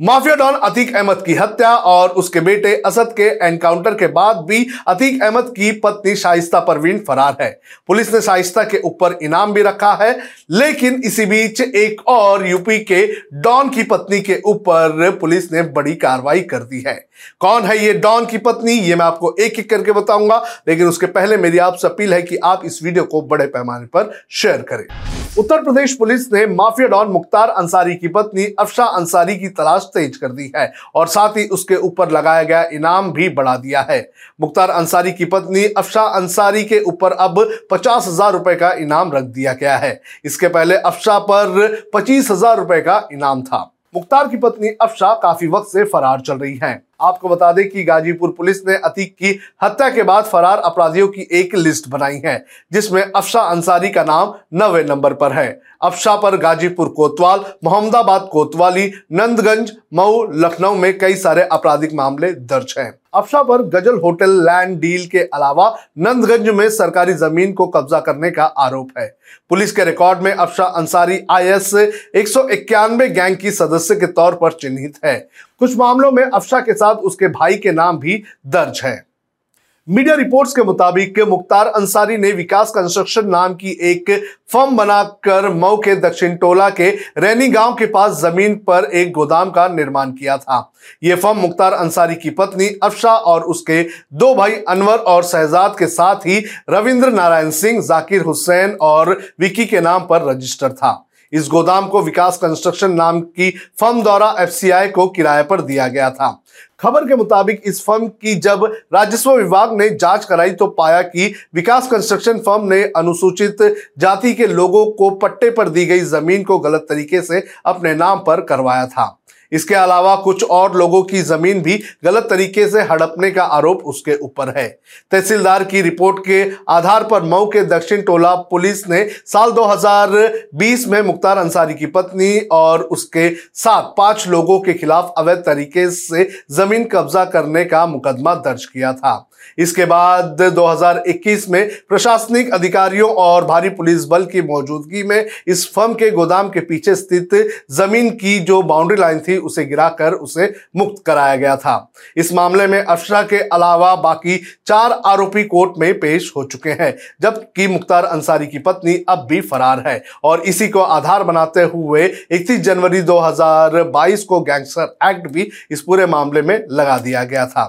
Mafia don Atiq Ahmad की हत्या और उसके बेटे असद के एनकाउंटर के बाद भी अतीक अहमद की पत्नी शाइस्ता परवीन फरार है। पुलिस ने शाइस्ता के ऊपर इनाम भी रखा है, लेकिन इसी बीच एक और यूपी के डॉन की पत्नी के ऊपर पुलिस ने बड़ी कार्रवाई कर दी है। कौन है ये डॉन की पत्नी, ये मैं आपको एक एक करके बताऊँगा, लेकिन उसके पहले मेरी आपसे अपील है कि आप इस वीडियो को बड़े पैमाने पर शेयर करें। उत्तर प्रदेश पुलिस ने माफिया डॉन मुख्तार अंसारी की पत्नी अफशा अंसारी की तलाश तेज कर दी है और साथ ही उसके ऊपर लगाया गया इनाम भी बढ़ा दिया है। मुख्तार अंसारी की पत्नी अफशा अंसारी के ऊपर अब पचास हज़ार रुपए का इनाम रख दिया गया है। इसके पहले अफशा पर पच्चीस हज़ार रुपए का इनाम था। मुख्तार की पत्नी अफशा काफ़ी वक्त से फरार चल रही हैं। आपको बता दें कि गाजीपुर पुलिस ने अतीक की हत्या के बाद फरार अपराधियों की एक लिस्ट बनाई है, जिसमें अफशा अंसारी का नाम नवे नंबर पर है अफशा पर गाजीपुर कोतवाल, मोहम्मदाबाद कोतवाली, नंदगंज, मऊ, लखनऊ में कई सारे आपराधिक मामले दर्ज हैं अफशा पर गज़ल, होटल, लैंड डील के अलावा नंदगंज में सरकारी ज़मीन को कब्जा करने का आरोप है। पुलिस के रिकॉर्ड में अफशा अंसारी आई एस एक सौ इक्यानवे गैंग की सदस्य के तौर पर चिन्हित है। कुछ मामलों में अफशा के साथ उसके भाई के नाम भी दर्ज है। मीडिया रिपोर्ट्स के मुताबिक मुख्तार अंसारी ने विकास कंस्ट्रक्शन नाम की एक फर्म बनाकर मऊ के दक्षिण टोला के रैनी गाँव के पास ज़मीन पर एक गोदाम का निर्माण किया था। यह फर्म मुख्तार अंसारी की पत्नी अफशा और उसके दो भाई अनवर और शहजाद के साथ ही रविंद्र नारायण सिंह, जाकिर हुसैन और विकी के नाम पर रजिस्टर था। इस गोदाम को विकास कंस्ट्रक्शन नाम की फर्म द्वारा एफसीआई को किराए पर दिया गया था। खबर के मुताबिक इस फर्म की जब राजस्व विभाग ने जाँच कराई तो पाया कि विकास कंस्ट्रक्शन फर्म ने अनुसूचित जाति के लोगों को पट्टे पर दी गई ज़मीन को गलत तरीके से अपने नाम पर करवाया था। इसके अलावा कुछ और लोगों की ज़मीन भी गलत तरीके से हड़पने का आरोप उसके ऊपर है। तहसीलदार की रिपोर्ट के आधार पर मऊ के दक्षिण टोला पुलिस ने साल 2020 में मुख्तार अंसारी की पत्नी और उसके साथ पाँच लोगों के खिलाफ अवैध तरीके से ज़मीन कब्जा करने का मुकदमा दर्ज किया था। इसके बाद 2021 में प्रशासनिक अधिकारियों और भारी पुलिस बल की मौजूदगी में इस फर्म के गोदाम के पीछे स्थित ज़मीन की जो बाउंड्री लाइन थी उसे गिराकर उसे मुक्त कराया गया था। इस मामले में अफशा के अलावा बाकी चार आरोपी कोर्ट में पेश हो चुके हैं, जबकि मुख्तार अंसारी की पत्नी अब भी फरार है। और इसी को आधार बनाते हुए इकतीस जनवरी 2022 को गैंगस्टर एक्ट भी इस पूरे मामले में लगा दिया गया था।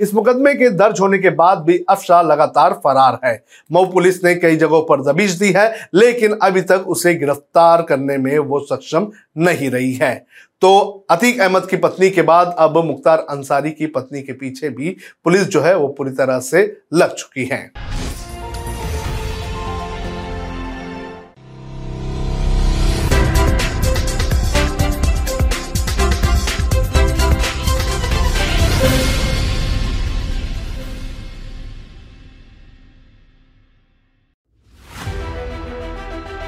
इस मुकदमे के दर्ज होने के बाद भी अफशा लगातार फरार है। मऊ पुलिस ने कई जगहों पर दबिश दी है, लेकिन अभी तक उसे गिरफ़्तार करने में वो सक्षम नहीं रही है। तो अतीक अहमद की पत्नी के बाद अब मुख्तार अंसारी की पत्नी के पीछे भी पुलिस जो है वो पूरी तरह से लग चुकी है।